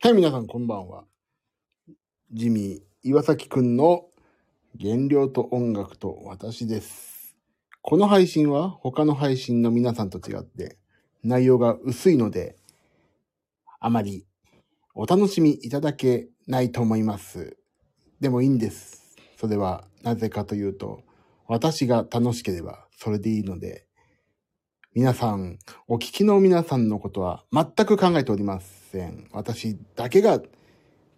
はい、皆さんこんばんは。ジミー、岩崎くんの原料と音楽と私です。この配信は他の配信の皆さんと違って内容が薄いので、あまりお楽しみいただけないと思います。でもいいんです。それはなぜかというと、私が楽しければそれでいいので、皆さん、お聞きの皆さんのことは全く考えておりますせん。私だけが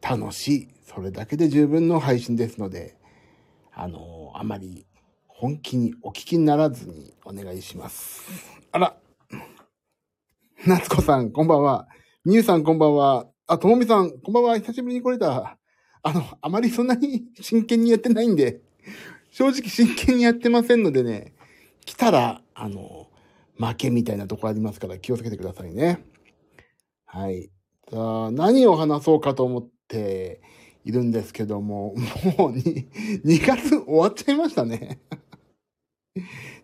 楽しい。それだけで十分の配信ですので、あの、あまり本気にお聞きにならずにお願いします。あら、夏子さん、こんばんは。みゆさん、こんばんは。あ、ともみさん、こんばんは。久しぶりに来れた。あの、あまりそんなに真剣にやってないんで、正直真剣にやってませんのでね、来たら、あの、負けみたいなとこありますから気をつけてくださいね。はい。さあ、何を話そうかと思っているんですけども、もうに 2月終わっちゃいましたね。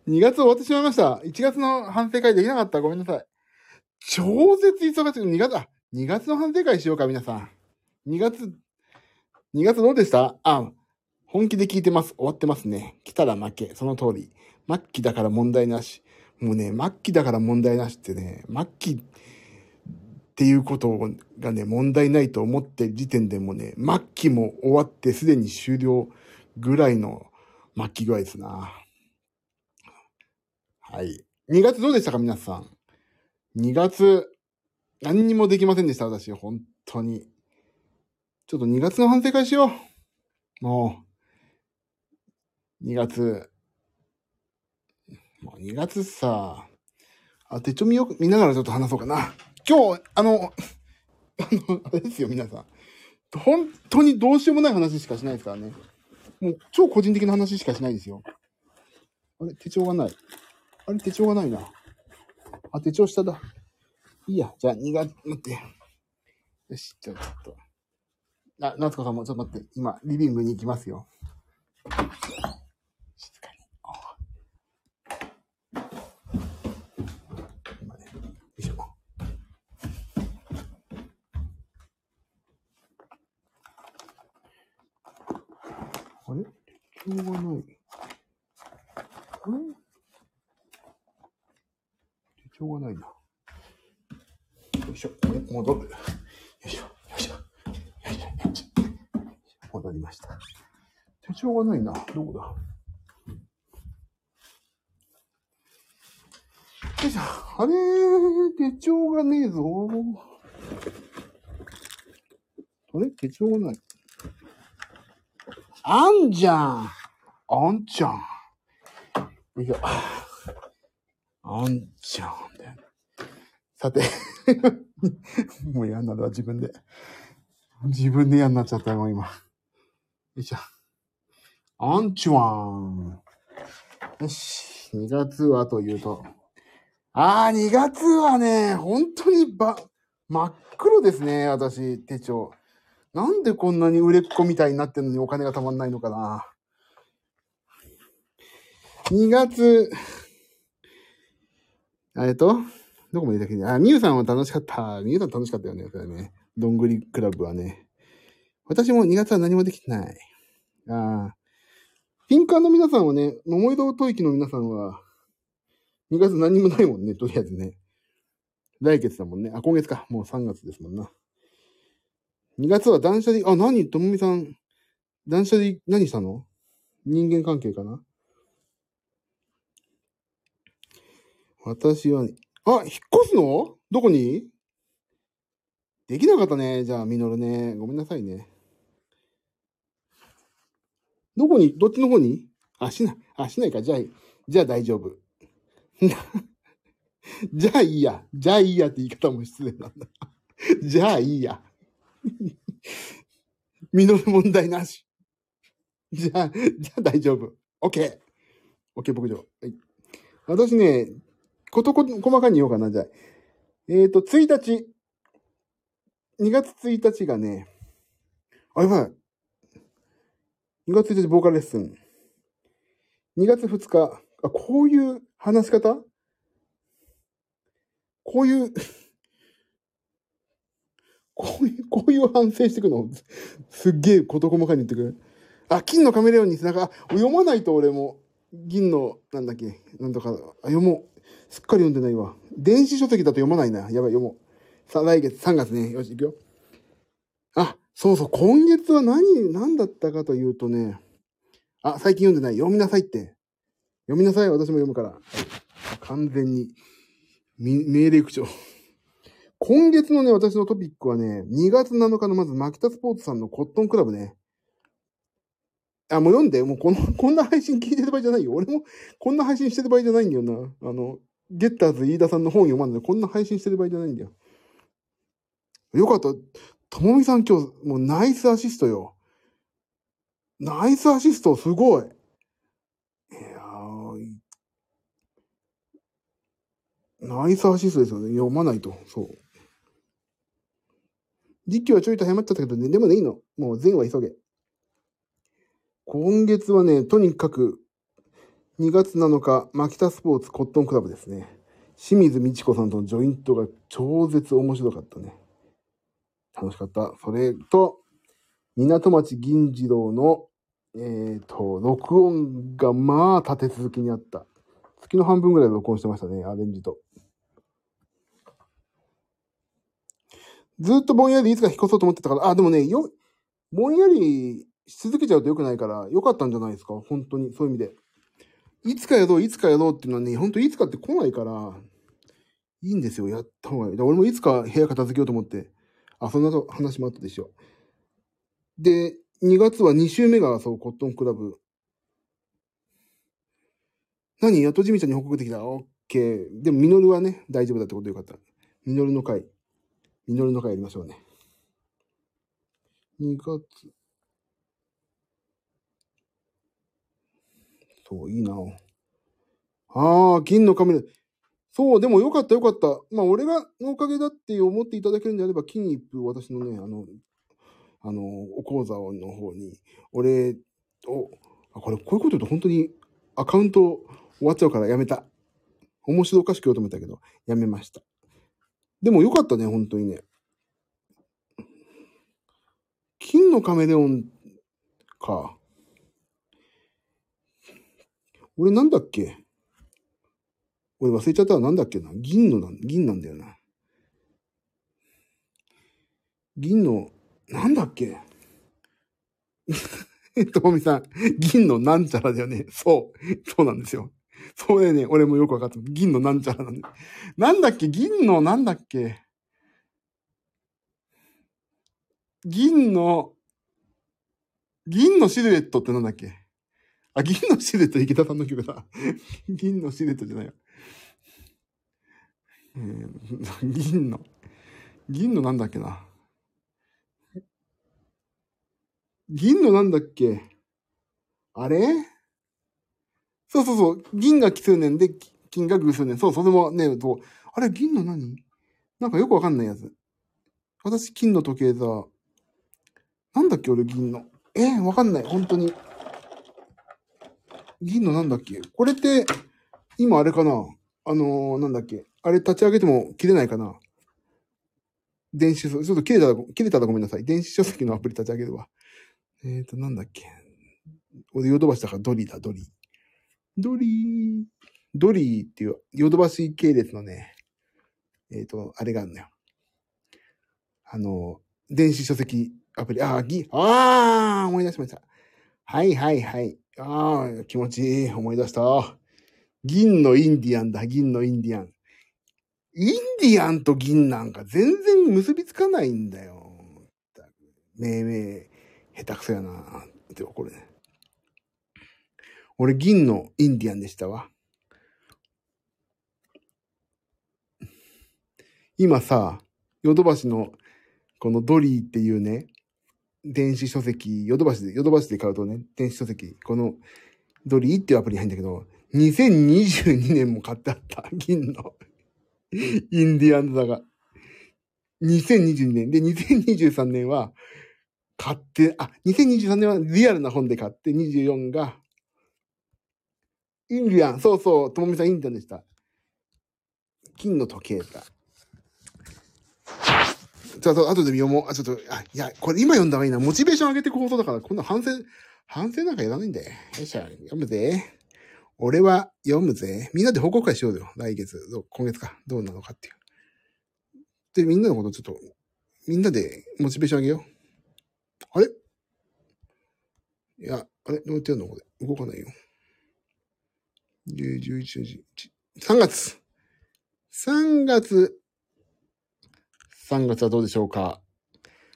2月終わってしまいました。1月の反省会できなかった。ごめんなさい。超絶忙しい。2月、あ、2月の反省会しようか、皆さん。2月、2月どうでした？あ、本気で聞いてます。終わってますね。来たら負け。その通り。末期だから問題なし。もうね、末期だから問題なしってね、末期っていうことがね、問題ないと思ってる時点でもね、末期も終わってすでに終了ぐらいの末期具合ですな。はい。2月どうでしたか、皆さん。2月、何にもできませんでした、私。本当に。ちょっと2月の反省会しよう。もう、2月、もう2月さ、あ、手帳見よ、見ながらちょっと話そうかな。今日、あの、あ、れですよ、皆さん。本当にどうしようもない話しかしないですからね。もう超個人的な話しかしないですよ。あれ、手帳がない。あれ、手帳がないな。あ、手帳下だ。いいや、じゃあ2月、待って。よし、じゃあちょっと。あ、夏子さんもちょっと待って。今、リビングに行きますよ。静かに。今ね、よいしょ。あれ手帳がない。あれ手帳がないな。よいしょ。え戻る。よいしょ。よいしょ。よいしょ。よいしょ。戻りました。手帳がないな。どこだ？よいしょ。あれ手帳がねえぞ。あれ？手帳がない。あんじゃん。あんちゃん。よいしょ。あんちゃん。さて。もう嫌になるわ、自分で。自分で嫌になっちゃったよ、今。よいしょ。あんちゅわん。よし。2月はというと。あー、2月はね、本当にば、真っ黒ですね、私、手帳。なんでこんなに売れっ子みたいになってんのにお金がたまんないのかな。2月、えっと、どこまでだっけ？あ、みゆさんは楽しかった。みゆさん楽しかったよね、それね。どんぐりクラブはね。私も2月は何もできてない。ああ。ピンカーの皆さんはね、桃井戸吐息の皆さんは、2月何もないもんね、とりあえずね。来月だもんね。あ、今月か。もう3月ですもんな。2月は断捨離、あ、何？ともみさん、断捨離何したの？人間関係かな？私は、あ、引っ越すの？どこに？できなかったね。じゃあ、みのるね。ごめんなさいね。どこに？どっちの方に？あ、しない。あ、しないか。じゃあ、じゃあ大丈夫。じゃあいいや。じゃあいいやって言い方も失礼なんだ。じゃあいいや。みのる問題なし。じゃあ、じゃあ大丈夫。OK。OK、牧場。はい。私ね、ことこ、細かに言おうかな、じゃあ。えっ、ー、と、1日。2月1日がね、あ、やばい。2月1日ボーカルレッスン。2月2日、あ、こういう話し方？こういうこういう、こういう反省してくのすっげえ事細かに言ってくる。あ、金のカメレオンに背中、あ読まないと俺も、銀の、なんだっけ、なんとか、あ、読もう。すっかり読んでないわ。電子書籍だと読まないな。やばい、読もう。さあ、来月、3月ね。よし、行くよ。あ、そうそう、今月は何、何だったかというとね、あ、最近読んでない。読みなさいって。読みなさい。私も読むから。完全に、み命令口調。今月のね、私のトピックはね、2月7日のまず、マキタスポーツさんのコットンクラブね。あ、もう読んで、もうこの、こんな配信聞いてる場合じゃないよ。俺もこんな配信してる場合じゃないんだよな。あの、ゲッターズ飯田さんの本読まんで、こんな配信してる場合じゃないんだよ。よかった。ともみさん今日、もうナイスアシストよ。ナイスアシスト、すごい。いやーナイスアシストですよね。読まないと。そう。実況はちょいと早まっちゃったけどね、でもね、いいの。もう前は急げ。今月はね、とにかく、2月7日、マキタスポーツコットンクラブですね。清水美智子さんとのジョイントが超絶面白かったね。楽しかった。それと、港町銀次郎の、えっ、と、録音がまあ立て続けにあった。月の半分ぐらい録音してましたね、アレンジと。ずっとぼんやりいつか引っ越そうと思ってたから、あ、でもね、よ、ぼんやりし続けちゃうと良くないから、良かったんじゃないですか？本当に、そういう意味で。いつかやろう、いつかやろうっていうのはね、本当いつかって来ないから、いいんですよ、やった方がいい。俺もいつか部屋片付けようと思って、あ、そんな話もあったでしょ。で、2月は2週目が、そう、コットンクラブ。何？やっとじみちゃんに報告できた？オッケー。でも、ミノルはね、大丈夫だってことよかった。ミノルの回。ミノルの回やりましょうね。2月。そう、いいなああ、銀のカメラ。そう、でもよかったよかった。まあ、俺がのおかげだって思っていただけるんであれば、金一封、私のね、あの、あの、お講座の方に、俺、お、あ、これ、こういうこと言うと本当にアカウント終わっちゃうからやめた。面白おかしく言おうと思ったけど、やめました。でもよかったね、本当にね。金のカメレオンか。俺なんだっけ？俺忘れちゃったらなんだっけな銀のな、銀なんだよな。銀の、なんだっけ？ともみさん、銀のなんちゃらだよね。そう。そうなんですよ。それね、俺もよくわかった。銀のなんちゃらなんだ。なんだっけ？銀のなんだっけ？銀の、銀のシルエットってなんだっけ？あ、銀のシルエット池田さんの曲だ。銀のシルエットじゃないよ。えー銀の、銀のなんだっけな？銀のなんだっけ？あれ？そうそうそう。銀が奇数年で、金が偶数年。そう、それもね、そう。あれ、銀の何？なんかよくわかんないやつ。私、金の時計座。なんだっけ、俺、銀の。えー、わかんない。本当に。銀のなんだっけ？これって、今あれかな？あのー、なんだっけ？あれ立ち上げても切れないかな？電子書、ちょっと切れたら、切れたらごめんなさい。電子書籍のアプリ立ち上げるわ。えーと、なんだっけ？俺、ヨドバシだからドリだ、ドリ。ドリー。ドリーっていう、ヨドバシ系列のね、えっ、と、あれがあるのよ。あの、電子書籍アプリ、あー、ぎ、あー、思い出しました。はいはいはい。あー、気持ちいい。思い出した。銀のインディアンだ、銀のインディアン。インディアンと銀なんか全然結びつかないんだよ。めいめい、下手くそやな。ってこれね。俺銀のインディアンでしたわ。今さ、ヨドバシのこのドリーっていうね、電子書籍、ヨドバシで、ヨドバシで買うとね、電子書籍、このドリーっていうアプリ入るんだけど、2022年も買ってあった、銀の。インディアンズだが。2022年。で、2023年は、買って、あ、2023年はリアルな本で買って、24が、インディアン、そうそう、ともみさんインディアンでした。金の時計だ。ちょっちょっと後で読もう。あ、ちょっと、あ、いや、これ今読んだ方がいいな。モチベーション上げていく放送だから、こんな反省、反省なんかいらないんだよ。よいしょ、読むぜ。俺は読むぜ。みんなで報告会しようよ。来月、今月か。どうなのかっていう。で、みんなのことちょっと、みんなでモチベーション上げよう。あれ？いや、あれ？どうやってやるの？これ。動かないよ。10、11、12、3月。3月。3月はどうでしょうか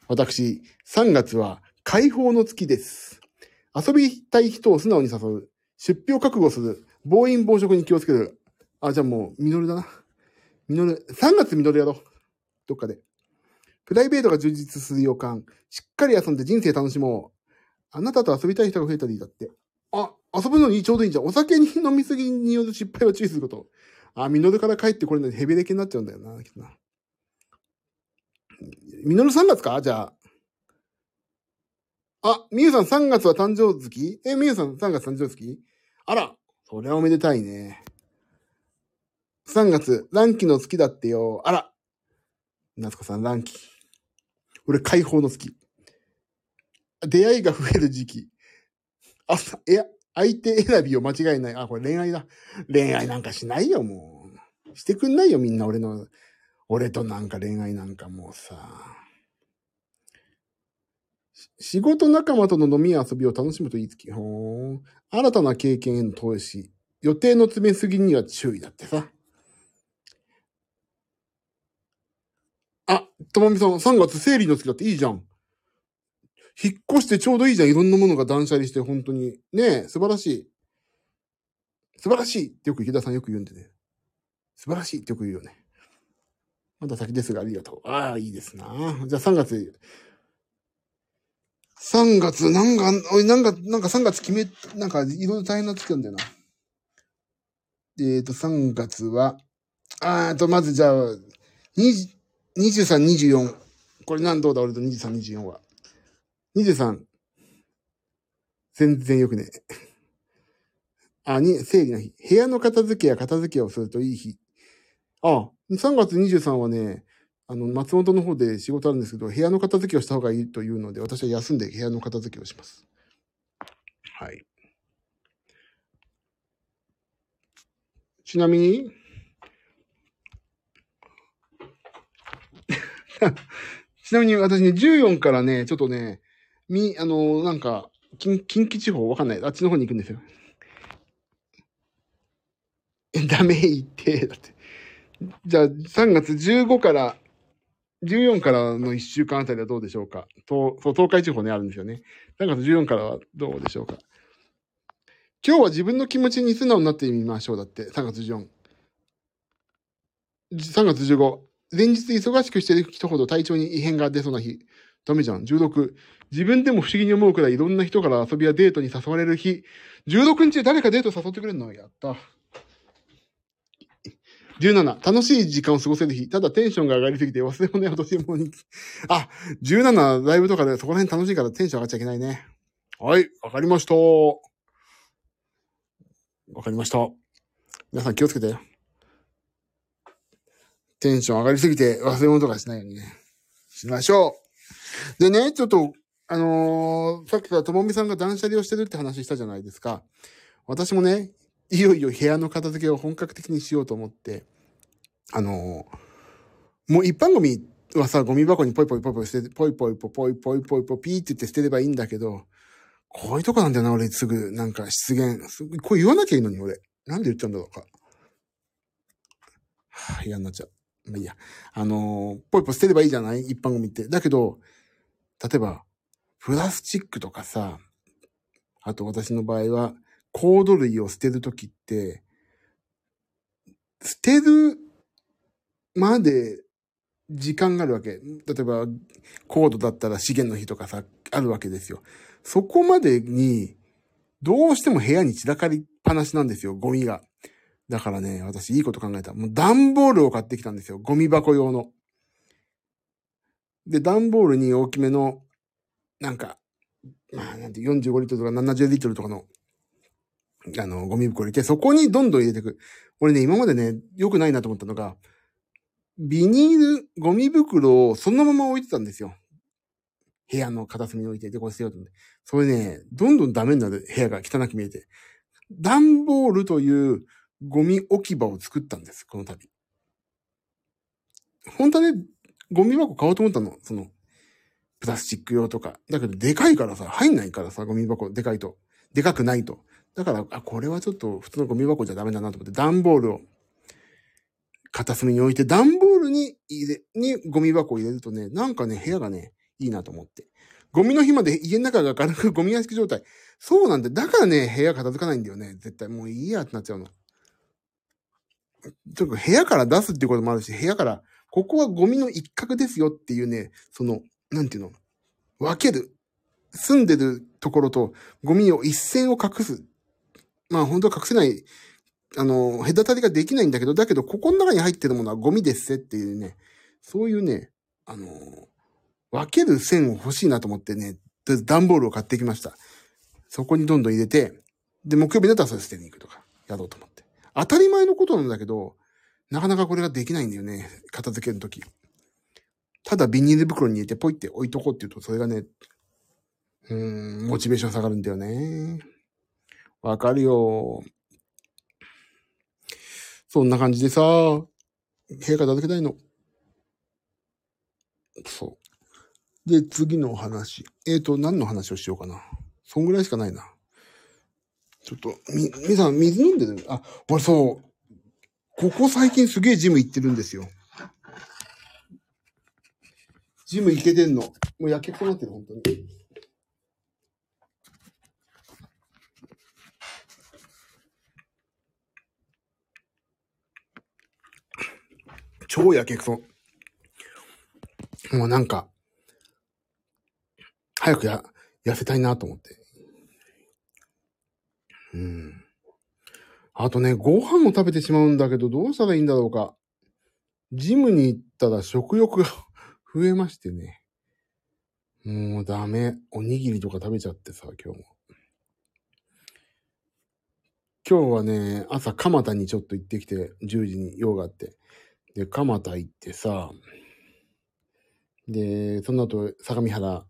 私、3月は解放の月です。遊びたい人を素直に誘う。出費を覚悟する。暴飲暴食に気をつける。あ、じゃあもう、ミノルだな。ミノル。3月ミノルやろう。どっかで。プライベートが充実する予感。しっかり遊んで人生楽しもう。あなたと遊びたい人が増えたらいいだって。遊ぶのにちょうどいいじゃん。お酒に飲みすぎによる失敗を注意すること。あ、ミノルから帰ってこれないでヘビレケになっちゃうんだよな、きっとな。ミノル3月か？じゃあ。あ、みゆさん3月は誕生月？え、みゆさん3月誕生月？あら、それはおめでたいね。3月、乱気の月だってよ。あら。夏子さん、乱気。俺、解放の月。出会いが増える時期。あ、いや、相手選びを間違いない。あ、これ恋愛だ。恋愛なんかしないよ、もう。してくんないよ、みんな俺の。俺となんか恋愛なんかもうさ。仕事仲間との飲みや遊びを楽しむといい月。ほー新たな経験への投資。予定の詰めすぎには注意だってさ。あ、ともみさん、3月生理の月だっていいじゃん。引っ越してちょうどいいじゃん。いろんなものが断捨離して、本当に。ねえ、素晴らしい。素晴らしいってよく池田さんよく言うんでね。素晴らしいってよく言うよね。まだ先ですが、ありがとう。ああ、いいですな。じゃあ3月。3月、なんか、おい、なんか、なんか3月決め、なんか、いろいろ大変な月なんだよな。えっ、ー、と、3月は、あーと、まずじゃあ、23、24。これ何度だ？俺と23、24は。23。全然よくねえ。あ、に、正義の日。部屋の片付けや片付けをするといい日。あ、3月23はね、あの、松本の方で仕事あるんですけど、部屋の片付けをした方がいいというので、私は休んで部屋の片付けをします。はい。ちなみに、ちなみに私ね、14からね、ちょっとね、み、あの、なんか、近近畿地方わかんない。あっちの方に行くんですよ。ダメ言って、だって。じゃあ、3月15から、14からの1週間あたりはどうでしょうか東、そう、東海地方にあるんですよね。3月14からはどうでしょうか今日は自分の気持ちに素直になってみましょう。だって、3月14。3月15。前日忙しくしてる人ほど体調に異変が出そうな日。ダメじゃん。16。自分でも不思議に思うくらいいろんな人から遊びやデートに誘われる日。16日で誰かデート誘ってくれるの？やった。17、楽しい時間を過ごせる日。ただテンションが上がりすぎて忘れ物や落とし物に。あ、17、ライブとかでそこら辺楽しいからテンション上がっちゃいけないね。はい、わかりました。わかりました。皆さん気をつけて。テンション上がりすぎて忘れ物とかしないようにね。しましょう。でね、ちょっと、あのー、さっきからともみさんが断捨離をしてるって話したじゃないですか。私もね、いよいよ部屋の片付けを本格的にしようと思って、あのー、もう一般ゴミはさ、ゴミ箱にポイポイポイポイ捨てて、ポイポイポイポイポイポイポイピーって言って捨てればいいんだけど、こういうとこなんだよな、俺すぐ、なんか出現。こう言わなきゃいいのに、俺。なんで言っちゃうんだろうか。はぁ、嫌になっちゃう。まあいいや。あのー、ポイポイ捨てればいいじゃない？一般ゴミって。だけど、例えば、プラスチックとかさ、あと私の場合は、コード類を捨てるときって、捨てるまで時間があるわけ。例えば、コードだったら資源の日とかさ、あるわけですよ。そこまでに、どうしても部屋に散らかりっぱなしなんですよ、ゴミが。だからね、私いいこと考えた。もう段ボールを買ってきたんですよ。ゴミ箱用の。で、段ボールに大きめの、なんか、まあ、なんて45リットルとか70リットルとかの、あの、ゴミ袋入れて、そこにどんどん入れていく。俺ね、今までね、良くないなと思ったのが、ビニール、ゴミ袋をそのまま置いてたんですよ。部屋の片隅に置いて、で、これ捨てようと思って。それね、どんどんダメになる部屋が汚く見えて。段ボールというゴミ置き場を作ったんです、この度。本当はね、ゴミ箱買おうと思ったの。その、プラスチック用とか。だけど、でかいからさ、入んないからさ、ゴミ箱、でかいと。でかくないと。だから、あ、これはちょっと普通のゴミ箱じゃダメだなと思って、段ボールを片隅に置いて、段ボールに入れ、にゴミ箱を入れるとね、なんかね、部屋がね、いいなと思って。ゴミの日まで家の中が軽くゴミ屋敷状態。そうなんで、だからね、部屋片付かないんだよね。絶対もういいやってなっちゃうの。とにかく部屋から出すっていうこともあるし、部屋から、ここはゴミの一角ですよっていうね、その、なんていうの、分ける。住んでるところとゴミを一線を隠す。まあ本当は隠せない、あの、隔たりができないんだけど、だけどここの中に入ってるものはゴミですっていうね、そういうね、あの、分ける線を欲しいなと思ってね、段ボールを買ってきました。そこにどんどん入れて、で、木曜日だったらそれ捨てに行くとか、やろうと思って。当たり前のことなんだけど、なかなかこれができないんだよね。片付けるとき。ただビニール袋に入れてポイって置いとこうって言うと、それがね、うーん、モチベーション下がるんだよね。わかるよ。そんな感じでさ、部屋片付けたいの。そう。で、次の話。えっ、ー、と、何の話をしようかな。そんぐらいしかないな。ちょっと、み、みさん、水飲んでる？あ、俺そう、ここ最近すげえジム行ってるんですよ。ジム行けてんの。もうやけっこなってる、本当に。超やけくそ。もうなんか、早くや、痩せたいなと思って。うん。あとね、ご飯も食べてしまうんだけど、どうしたらいいんだろうか。ジムに行ったら食欲が 増えましてね。もうダメ。おにぎりとか食べちゃってさ、今日も。今日はね、朝蒲田にちょっと行ってきて、10時に用があって。で、蒲田行ってさ、で、その後、相模原、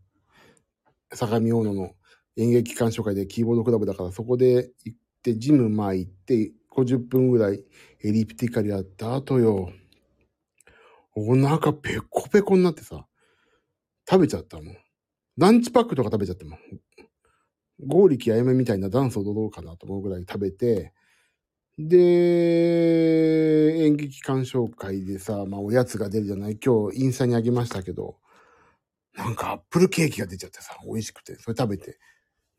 相模大野の演劇鑑賞会でキーボードクラブだから、そこで行って、ジムまあ行って、50分ぐらいエリプティカルやった後よ。お腹ペコペコになってさ、食べちゃったもん。ランチパックとか食べちゃってもん。ゴーリキあやめみたいなダンス踊ろうかなと思うぐらい食べて、で、演劇鑑賞会でさ、まあおやつが出るじゃない？今日インスタにあげましたけど、なんかアップルケーキが出ちゃってさ、美味しくて、それ食べて。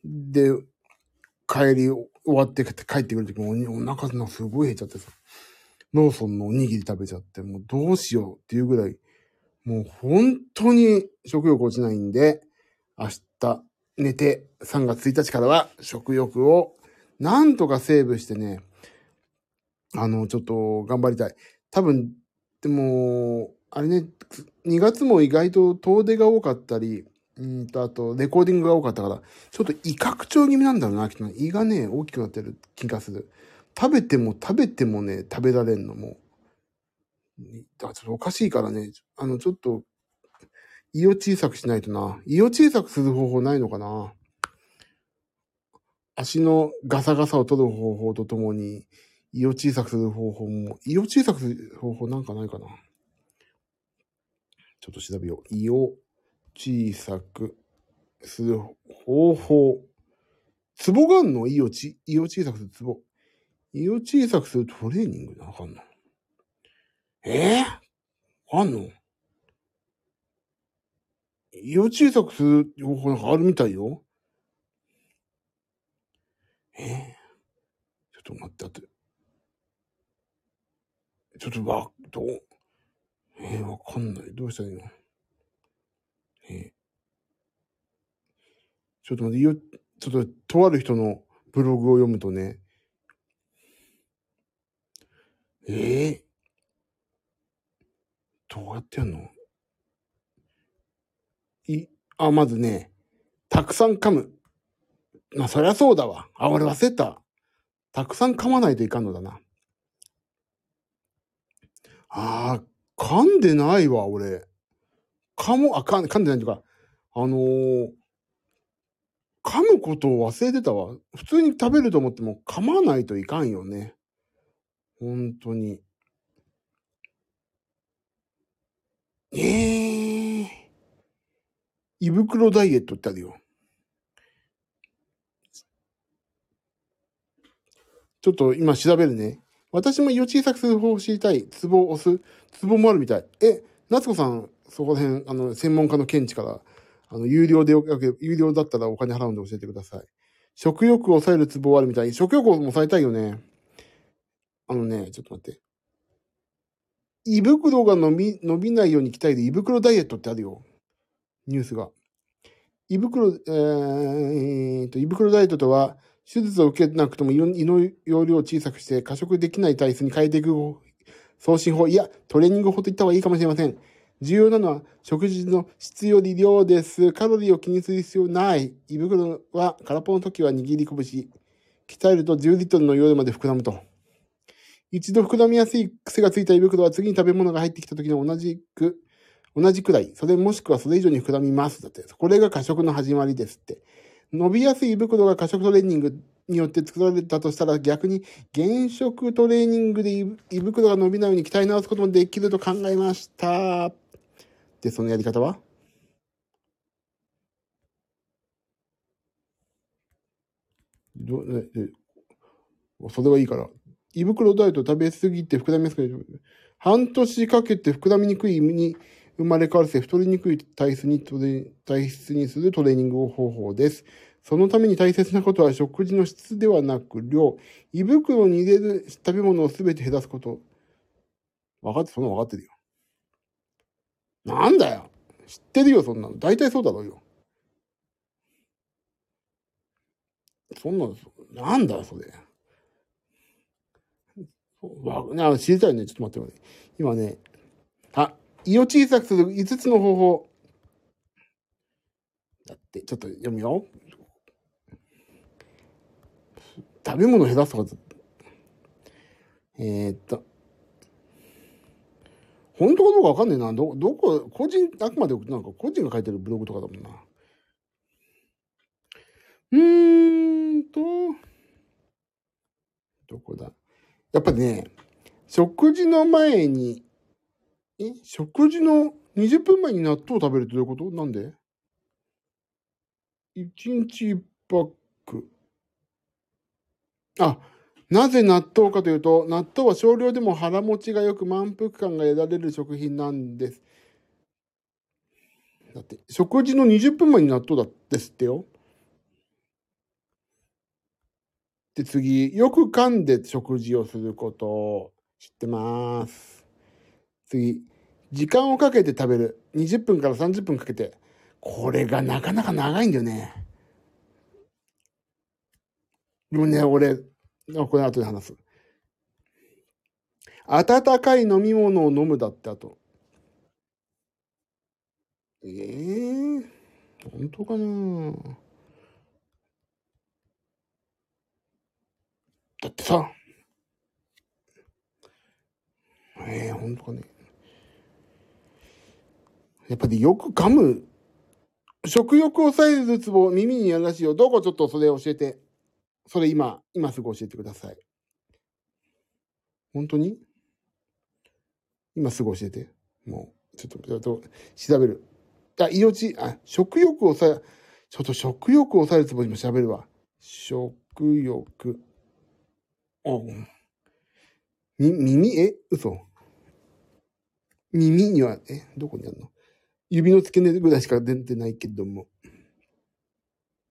で、帰り終わって帰ってくるときもお腹のすごい減っちゃってさ。ローソンのおにぎり食べちゃって、もうどうしようっていうぐらい、もう本当に食欲落ちないんで、明日寝て3月1日からは食欲をなんとかセーブしてね、あの、ちょっと頑張りたい。多分、でも、あれね、2月も意外と遠出が多かったり、うんと、あと、レコーディングが多かったから、ちょっと胃拡張気味なんだろうな、きっと。胃がね、大きくなってる気がする。食べても食べてもね、食べられんのも。だちょっとおかしいからね、あの、ちょっと、胃を小さくしないとな。胃を小さくする方法ないのかな足のガサガサを取る方法とともに、胃を小さくする方法も、胃を小さくする方法なんかないかなちょっと調べよう。胃を小さくする方法。ツボがあんの胃をち、胃を小さくするツボ。胃を小さくするトレーニングでわかんの？え？えー、あんの？胃を小さくする方法なんかあるみたいよ。え？ー、ちょっと待って、あって。ちょっとわ、どう？えー、わかんない。どうしたらいいの？え、ちょっと待って、よ、ちょっと、とある人のブログを読むとね、ええー、どうやってやんの？い、あ、まずね、たくさん噛む。まあ、そりゃそうだわ。あ、俺忘れた。たくさん噛まないといかんのだな。ああ、噛んでないわ、俺。噛も、あ、噛んでないというか、あのー噛むことを忘れてたわ。普通に食べると思っても噛まないといかんよね。本当に。ええ胃袋ダイエットってあるよ。ちょっと今調べるね。私も胃を小さくする方法を知りたい。ツボを押す。ツボもあるみたい。え、夏子さん、そこら辺、あの、専門家の見地から、あの、有料でよ、有料だったらお金払うんで教えてください。食欲を抑えるツボあるみたい。食欲を抑えたいよね。あのね、ちょっと待って。胃袋が伸び、伸びないように鍛える胃袋ダイエットってあるよ。ニュースが。胃袋、えー、と、胃袋ダイエットとは、手術を受けなくても胃の胃の容量を小さくして過食できない体質に変えていく送信法、いや、トレーニング法と言った方がいいかもしれません。重要なのは食事の質より量です。カロリーを気にする必要ない。胃袋は空っぽの時は握り拳。鍛えると10リットルの容量まで膨らむと。一度膨らみやすい癖がついた胃袋は次に食べ物が入ってきた時の同じく、同じくらい、それもしくはそれ以上に膨らみます。だって。これが過食の始まりですって。伸びやすい胃袋が過食トレーニングによって作られたとしたら逆に減食トレーニングで胃胃袋が伸びないように鍛え直すこともできると考えました。で、そのやり方は？どそれはいいから。胃袋ダイエット食べ過ぎて膨らみやすくなる。半年かけて膨らみにくい胃に生まれ変わらせ太りにくい体質に体質にするトレーニング方法です。そのために大切なことは食事の質ではなく量。胃袋に入れる食べ物をすべて減らすこと。分かって、その分かってるよ。なんだよ。知ってるよ、そんなの。大体そうだろうよ。そんなの、なんだ、それ。わな知りたいね。ちょっと待って待って。今ね、あ、胃を小さくする5つの方法。だって、ちょっと読むよ。食べ物を減らすとか、えー、っと、本当かどうかわかんねえな。ど、どこ、個人、あくまでなんか個人が書いてるブログとかだもんな。うーんと、どこだ？やっぱね、食事の前に、え？食事の20分前に納豆を食べるってどういうこと？なんで ?1 日1パック。あ、なぜ納豆かというと、納豆は少量でも腹持ちがよく満腹感が得られる食品なんです。だって、食事の20分前に納豆だですってよ。で、次、よく噛んで食事をすることを知ってます。次、時間をかけて食べる。20分から30分かけて。これがなかなか長いんだよね。でもね、俺、これ後で話す。温かい飲み物を飲むだってあと。ええー、本当かな？だってさ、ええー、本当かね。やっぱりよく噛む。食欲を抑えるツボ、耳にやらしいよ。どこちょっとそれ教えて。それ今、今すぐ教えてください。本当に？今すぐ教えて。もう、ちょっと、ちょっと、調べる。あ、命、あ、食欲を抑え、ちょっと食欲を抑えるつもりも調べるわ。食欲。おみ、耳、え？嘘。耳には、え？どこにあるの？指の付け根ぐらいしか出てないけども。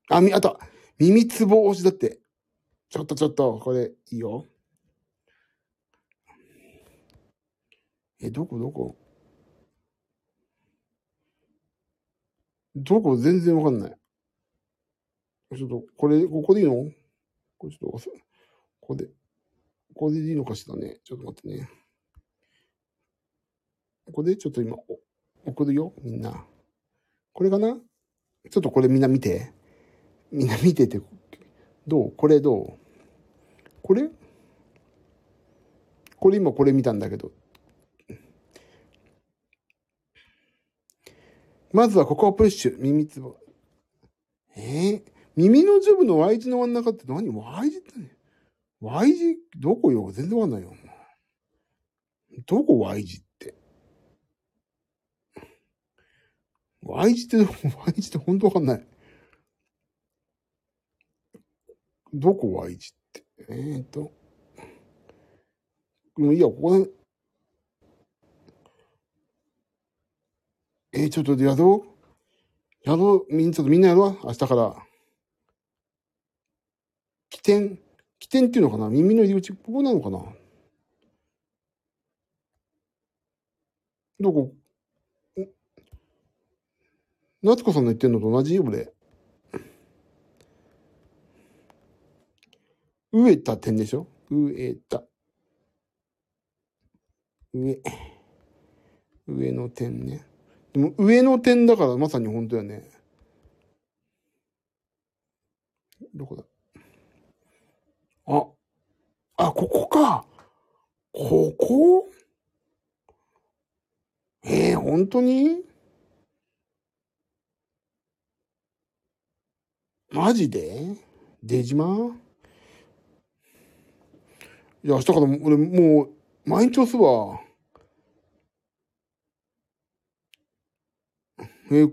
あ、み、あと、耳つぼ押しだって。ちょっとちょっと、これ、いいよ。え、どこどこ？どこ？全然わかんない。ちょっと、これ、ここでいいの？これちょっと、ここで、ここでいいのかしらね？ちょっと待ってね。ここでちょっと今、送るよ、みんな。これかな？ちょっとこれみんな見て。みんな見てて、どう？これどう？これ？これ今これ見たんだけど。まずはここをプッシュ。耳つぼ。え？ー、耳のジョブの Y 字の真ん中って何 ?Y 字ってね。Y 字？どこよ？全然わかんないよ。どこ Y 字って？Y 字って、Y 字って本当わかんない。どこ Y 字って？えー、っと。もういいや、ここで、えー、ちょっとやろう。やろうみん、ちょっとみんなやろう。明日から。起点、起点っていうのかな？耳の入り口、ここなのかな？どこ？夏子さんの言ってんのと同じ？よ、俺。植えた点でしょ？植えた。上。上の点ね。でも上の点だからまさに本当やね。どこだ？あ、あ、ここか。ここ？ええー、本当に？マジで？出島？いや、明日から俺もう、毎日押すわ。え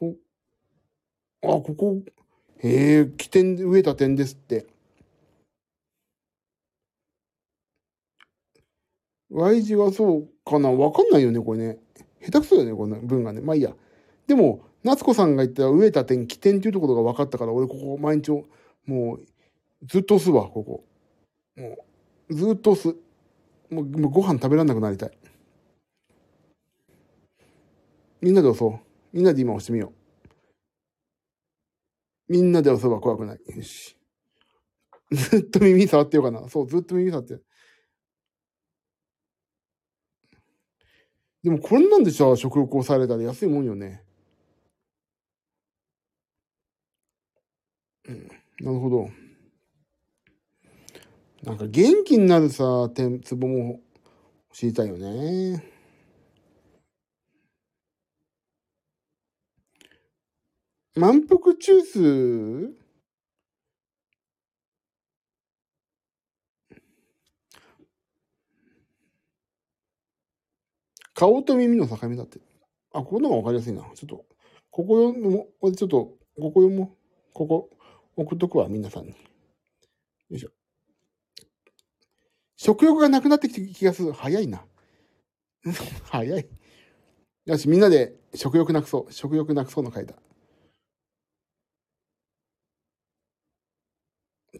そ、あ、ここ、えー、起点、植えた点ですって。Y 字はそうかな？わかんないよね、これね。下手くそだよね、この文がね。まあいいや。でも、夏子さんが言った植えた点、起点っていうところが分かったから、俺ここ毎日、もう、ずっと押すわ、ここ。もう、ずっと押す。もう、もうご飯食べられなくなりたい。みんなで押そう。みんなで今押してみよう。みんなで押せば怖くない。よし。ずっと耳触ってようかな。そう、ずっと耳触って。でもこんなんでさ、食欲をされたら安いもんよね。うん、なるほど。なんか元気になるさ、点、ツボも知りたいよね。満腹中枢？顔と耳の境目だって。あ、ここの方がわかりやすいな。ちょっと、ここ読も、ちょっと、ここ読もここ、送っとくわ、皆さんに。よいしょ。食欲がなくなってきた気がする。早いな。早い。よし、みんなで食欲なくそう。食欲なくそうの回だ。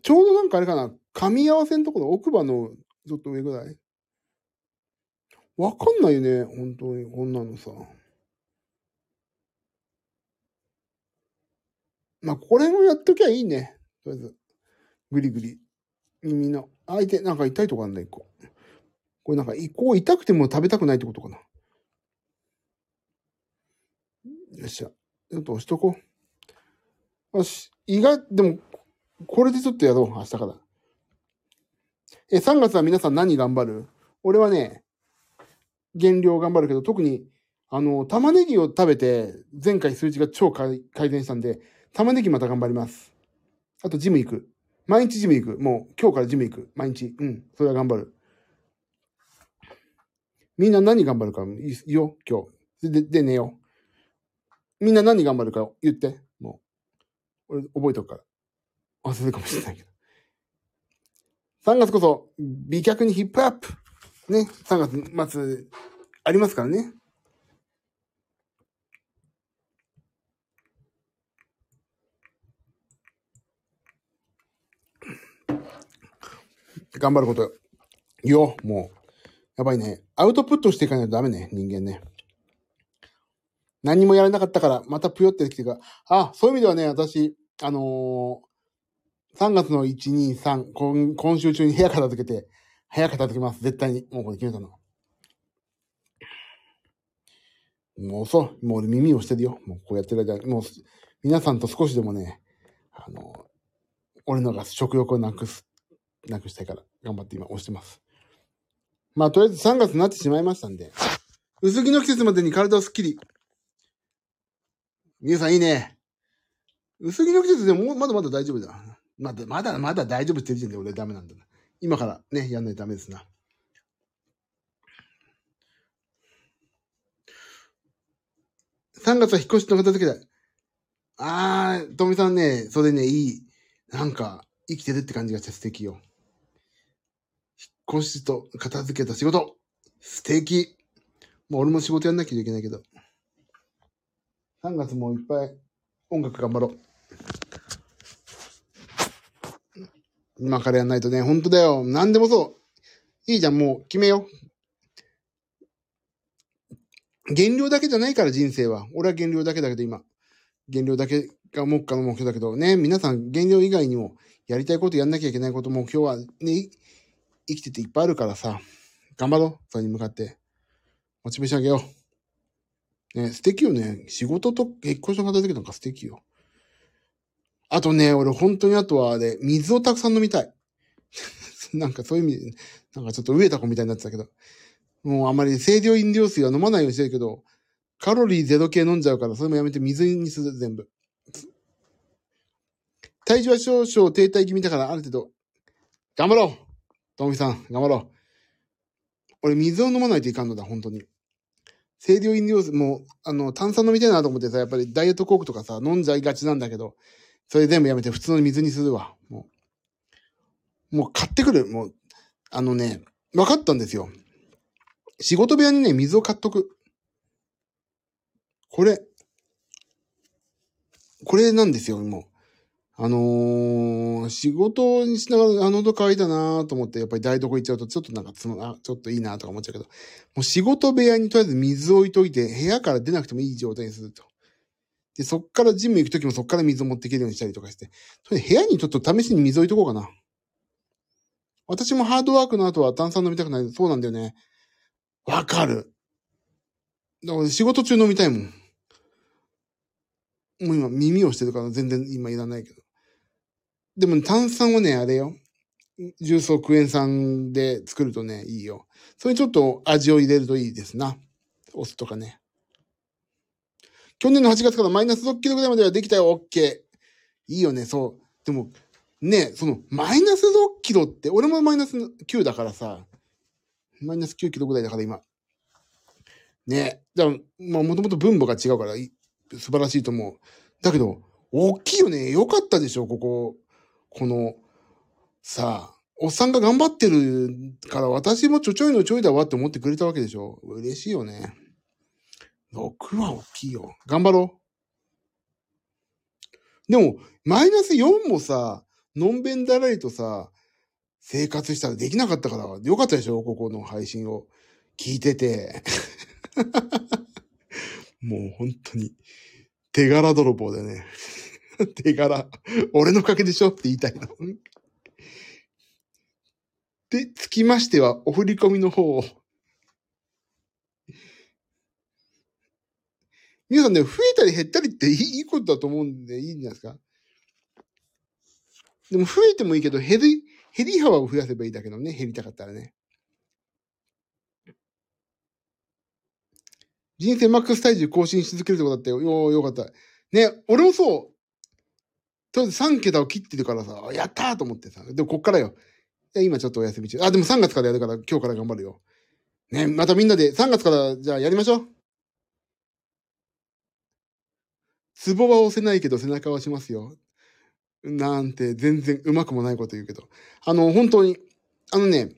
ちょうどなんかあれかな、噛み合わせのところ奥歯のちょっと上ぐらい。わかんないよね、本当に、こんなのさ。まあ、これもやっときゃいいね。とりあえず。ぐりぐり。耳の。相手、なんか痛いとこあんだ、一個。これなんか、こう痛くても食べたくないってことかな。よっしゃ。ちょっと押しとこう。よし。意外、でも、これでちょっとやろう、明日から。え、3月は皆さん何頑張る？俺はね、減量頑張るけど、特に、あの、玉ねぎを食べて、前回数値が超改善したんで、玉ねぎまた頑張ります。あと、ジム行く。毎日ジム行く。もう、今日からジム行く。毎日。うん。それは頑張る。みんな何頑張るかいいよ、今日。で、で、寝よう。みんな何頑張るか言って。もう。俺、覚えとくから。忘れるかもしれないけど。3月こそ、美脚にヒップアップね、3月末、ありますからね。頑張ることよ、もう。やばいね。アウトプットしていかないとダメね、人間ね。何もやらなかったから、またぷよってきてかあ、そういう意味ではね、私、あのー3月の1、2、3、今今週中に部屋片付けて、部屋片付けます。絶対に。もうこれ決めたの。もうそう。もう俺耳をしてるよ。もうこうやってる間。もう、皆さんと少しでもね、あの、俺のが食欲をなくす、なくしたいから、頑張って今押してます。まあ、とりあえず3月になってしまいましたんで、薄着の季節までに体をスッキリ。皆さんいいね。薄着の季節でもまだまだ大丈夫だ。まだ、まだ、まだ大丈夫って言ってる時点で俺ダメなんだな。今からね、やんないとダメですな。3月は引っ越しの片付けだ。あー、とみさんね、それね、いい。なんか、生きてるって感じがして素敵よ。引っ越しと片付けた仕事。素敵。もう俺も仕事やんなきゃいけないけど。3月もいっぱい音楽頑張ろう。今からやんないとね、ほんとだよ。何でもそう。いいじゃん、もう決めよう。減量だけじゃないから人生は。俺は減量だけだけど今。減量だけが目下の目標だけどね、皆さん減量以外にもやりたいことやんなきゃいけないこと目標はね、生きてていっぱいあるからさ、頑張ろう。それに向かって。モチベーション上げよう。ね、素敵よね。仕事と結婚の片付けなんか素敵よ。あとね、俺本当にあとはね、水をたくさん飲みたい。なんかそういう意味、なんかちょっと飢えた子みたいになってたけど。もうあんまり清涼飲料水は飲まないようにしてるけど、カロリーゼロ系飲んじゃうから、それもやめて水にする、全部。体重は少々停滞気味だから、ある程度、頑張ろうともみさん、頑張ろう。俺、水を飲まないといかんのだ、本当に。清涼飲料水、もう、あの、炭酸飲みたいなと思ってさ、やっぱりダイエットコークとかさ、飲んじゃいがちなんだけど、それ全部やめて普通の水にするわ。もう、もう買ってくる。もう、あのね、分かったんですよ。仕事部屋にね、水を買っとく。これ、これなんですよ、もう。あのー、仕事にしながら、あの、喉乾いたなと思って、やっぱり台所行っちゃうと、ちょっとなんかつま、あ、ちょっといいなとか思っちゃうけど、もう仕事部屋にとりあえず水置いといて、部屋から出なくてもいい状態にすると。で、そっからジム行くときもそっから水を持っていけるようにしたりとかして、それ部屋にちょっと試しに水置いとこうかな。私もハードワークの後は炭酸飲みたくない。そうなんだよね。わかる。だから仕事中飲みたいもん。もう今耳をしてるから全然今いらないけど。でも、炭酸はね、あれよ。重曹クエン酸で作るとね、いいよ。それにちょっと味を入れるといいですな。お酢とかね。去年の8月からマイナス6キロぐらいまではできたよ、OK。いいよね、そう。でも、ね、その、マイナス6キロって、俺もマイナス9だからさ、マイナス9キロぐらいだから今。ね。だから、まあ、もともと分母が違うから、素晴らしいと思う。だけど、大きいよね。よかったでしょ、ここ。この、さあ、おっさんが頑張ってるから私もちょちょいのちょいだわって思ってくれたわけでしょ。嬉しいよね。6は大きいよ。頑張ろう。でも、マイナス4もさ、のんべんだらりとさ、生活したらできなかったから、よかったでしょ？ここの配信を聞いてて。もう本当に、手柄泥棒でね。手柄、俺のおかげでしょって言いたいの。で、つきましては、お振り込みの方を。皆さんね、増えたり減ったりっていいことだと思うんでいいんじゃないですか。でも増えてもいいけど、減り、減り幅を増やせばいいだけどね、減りたかったらね。人生マックス体重更新し続けるってことだった。よ、よかった。ね、俺もそう。とりあえず3桁を切ってるからさ、やったーと思ってさ。でもこっからよ。今ちょっとお休み中。あ、でも3月からやるから今日から頑張るよ。ね、またみんなで3月からじゃあやりましょう。ツボは押せないけど背中はしますよ。なんて全然うまくもないこと言うけど。あの、本当に、あのね、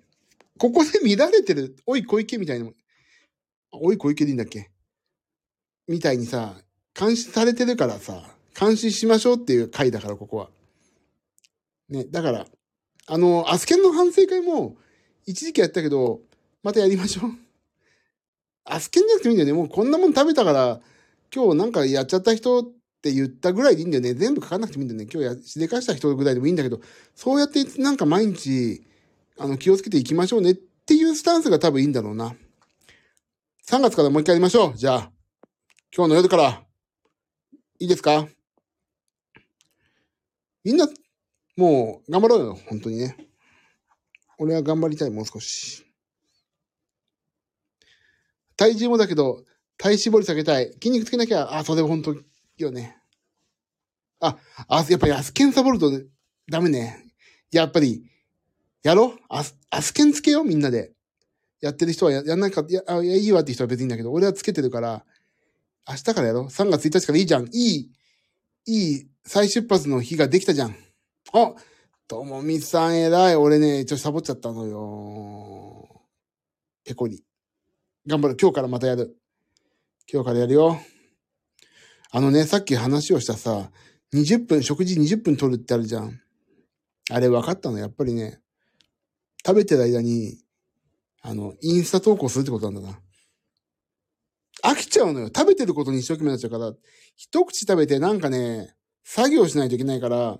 ここで乱れてる、おい小池みたいな、おい小池でいいんだっけ？みたいにさ、監視されてるからさ、監視しましょうっていう回だから、ここは。ね、だから、あの、アスケンの反省会も、一時期やったけど、またやりましょう。アスケンじゃなくてもいいんだよね。もうこんなもん食べたから、今日なんかやっちゃった人って言ったぐらいでいいんだよね。全部書かなくてもいいんだよね。今日や、しでかした人ぐらいでもいいんだけど、そうやってなんか毎日、あの、気をつけていきましょうねっていうスタンスが多分いいんだろうな。3月からもう一回やりましょう。じゃあ、今日の夜から、いいですか？みんな、もう、頑張ろうよ。本当にね。俺は頑張りたい、もう少し。体重もだけど、体脂肪率上げたい。筋肉つけなきゃ、あ、それ本当よね。あ、あ、やっぱりアスケンサボるとダメね。やっぱり、やろアス、アスケンつけようみんなで。やってる人はや、やんないか、や、あいやいいわって人は別にいいんだけど、俺はつけてるから、明日からやろう ?3 月1日からいいじゃん。いい、いい再出発の日ができたじゃん。あともみさん偉い。俺ね、ちょっとサボっちゃったのよ。ペコリ。頑張る。今日からまたやる。今日からやるよ。あのね、さっき話をしたさ、20分、食事20分取るってあるじゃん。あれ分かったの。やっぱりね、食べてる間に、あの、インスタ投稿するってことなんだな。飽きちゃうのよ。食べてることに一生懸命なっちゃうから、一口食べてなんかね、作業しないといけないから、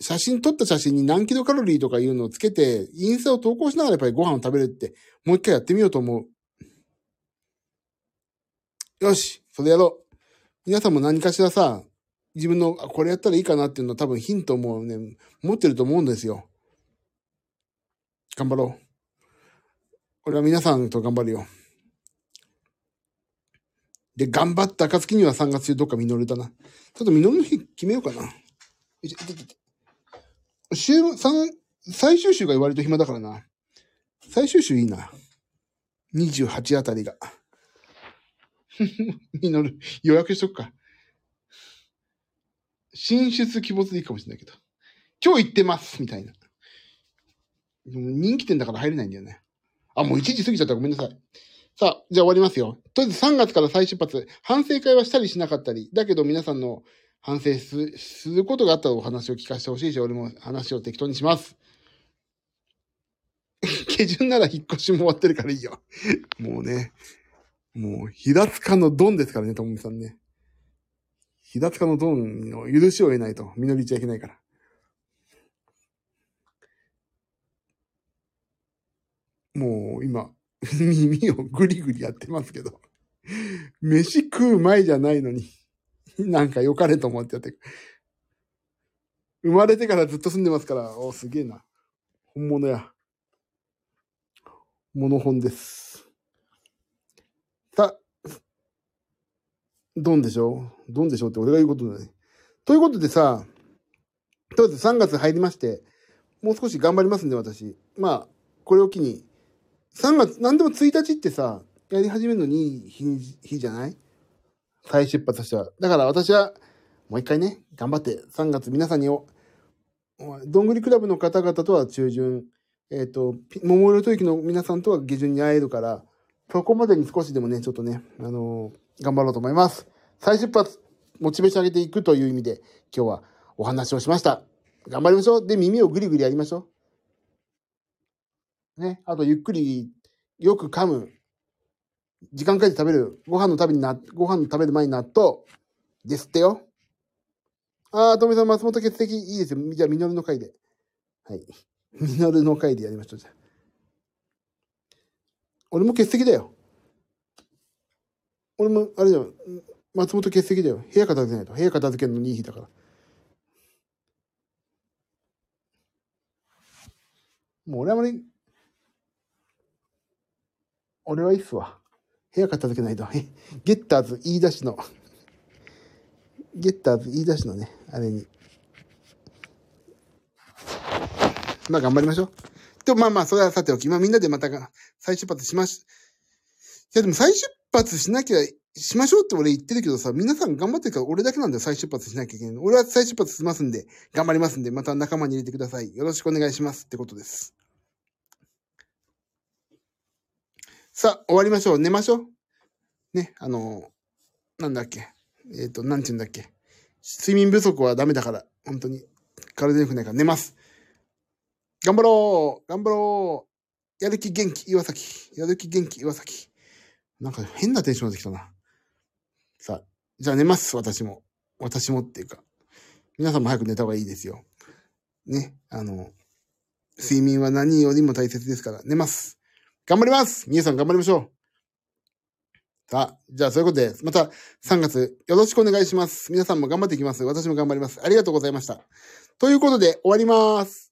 写真、撮った写真に何キロカロリーとかいうのをつけて、インスタを投稿しながらやっぱりご飯を食べるって、もう一回やってみようと思う。よし、それやろう。皆さんも何かしらさ、自分の、あこれやったらいいかなっていうのは多分ヒントもね、持ってると思うんですよ。頑張ろう。俺は皆さんと頑張るよ。で、頑張った暁には3月中どっか実るだな。ちょっと実るの日決めようかな。週、三、最終週が割と暇だからな。最終週いいな。28あたりが。実る。予約しとくか。進出鬼没でいいかもしれないけど。今日行ってますみたいな。人気店だから入れないんだよね。あ、もう1時過ぎちゃった。ごめんなさい。さあ、じゃあ終わりますよ。とりあえず3月から再出発。反省会はしたりしなかったり。だけど皆さんの反省すすることがあったらお話を聞かせてほしいし、俺も話を適当にします。下旬なら引っ越しも終わってるからいいよ。もうね。もう、平塚のドンですからね、ともみさんね。平塚のドンの許しを得ないと、実りちゃいけないから。もう、今、耳をぐりぐりやってますけど。飯食う前じゃないのに。なんか良かれと思ってやって。生まれてからずっと住んでますから、お、すげえな。本物や。モノ本です。さ、どんでしょう？どんでしょうって俺が言うことだね。ということでさ、とりあえず3月入りまして、もう少し頑張りますんで、私。まあ、これを機に、3月、なんでも1日ってさ、やり始めるのにいい日日じゃない？再出発としては。だから私は、もう一回ね、頑張って、3月皆さんにお、どんぐりクラブの方々とは中旬、えっ、と、桃色吐息の皆さんとは下旬に会えるから、そこまでに少しでもね、ちょっとね、あのー頑張ろうと思います。再出発、モチベーション上げていくという意味で、今日はお話をしました。頑張りましょう。で、耳をぐりぐりやりましょう。ね。あと、ゆっくり、よく噛む。時間かけて食べる。ご飯の食べにな、ご飯の食べる前に納豆。ですってよ。あー、とめさん、松本血液いいですよ。じゃあ、ミノルの回で。はい。ミノルの回でやりましょう、じゃあ。俺も欠席だよ。俺も、あれだよ。松本欠席だよ。部屋片付けないと。部屋片付けるのにいい日だから。もう俺はあまり、俺はいいっすわ。部屋片付けないと。ゲッターズ言い出しの、ゲッターズ言い出しのね、あれに。まあ頑張りましょう。と、まあまあ、それはさておき、まあみんなでまた再出発しまし、いやでも再出発しなきゃ、しましょうって俺言ってるけどさ、皆さん頑張ってるから俺だけなんだよ、再出発しなきゃいけない。俺は再出発しますんで、頑張りますんで、また仲間に入れてください。よろしくお願いしますってことです。さあ、終わりましょう。寝ましょう。ね、あの、なんだっけ。えっ、と、なんて言うんだっけ。睡眠不足はダメだから、本当に。体良くないから寝ます。頑張ろう頑張ろうやる気元気、岩崎。やる気元気、岩崎。なんか変なテンションになってきたな。さあ、じゃあ寝ます、私も。私もっていうか。皆さんも早く寝た方がいいですよ。ね、あの、睡眠は何よりも大切ですから、寝ます。頑張ります皆さん頑張りましょうさあ、じゃあそういうことで、また3月よろしくお願いします。皆さんも頑張っていきます。私も頑張ります。ありがとうございました。ということで、終わります。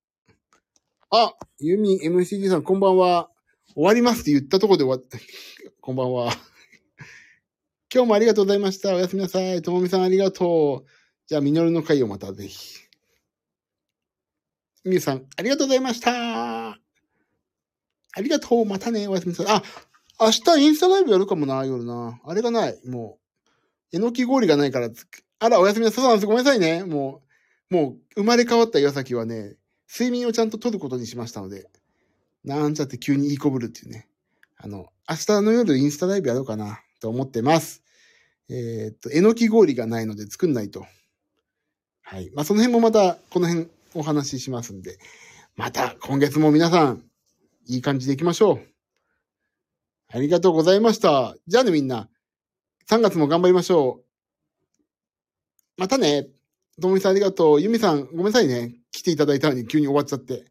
あ、ユミ MCD さんこんばんは。終わりますって言ったとこで終わっ、こんばんは。今日もありがとうございました。おやすみなさい。ともみさんありがとう。じゃあ、みのるの会をまたぜひ。みゆさん、ありがとうございました。ありがとう。またね。おやすみなさい。あ、明日インスタライブやるかもな、夜な。あれがない。もう、えのき氷がないから、あら、おやすみなさい。ごめんなさいね。もう、もう、生まれ変わった岩崎はね、睡眠をちゃんと取ることにしましたので、なんちゃって急にいいこぶるっていうね。あの、明日の夜インスタライブやろうかな、と思ってます。えーっと、えのき氷がないので作んないと。はい。まあ、その辺もまた、この辺お話ししますんで、また今月も皆さん、いい感じでいきましょう。ありがとうございました。じゃあねみんな、3月も頑張りましょう。またね。ともみさんありがとう。ゆみさん、ごめんなさいね。来ていただいたのに急に終わっちゃって。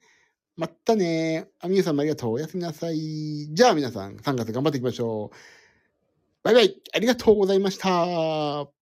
またね。あみゆさんもありがとう。おやすみなさい。じゃあ皆さん、3月頑張っていきましょう。バイバイ。ありがとうございました。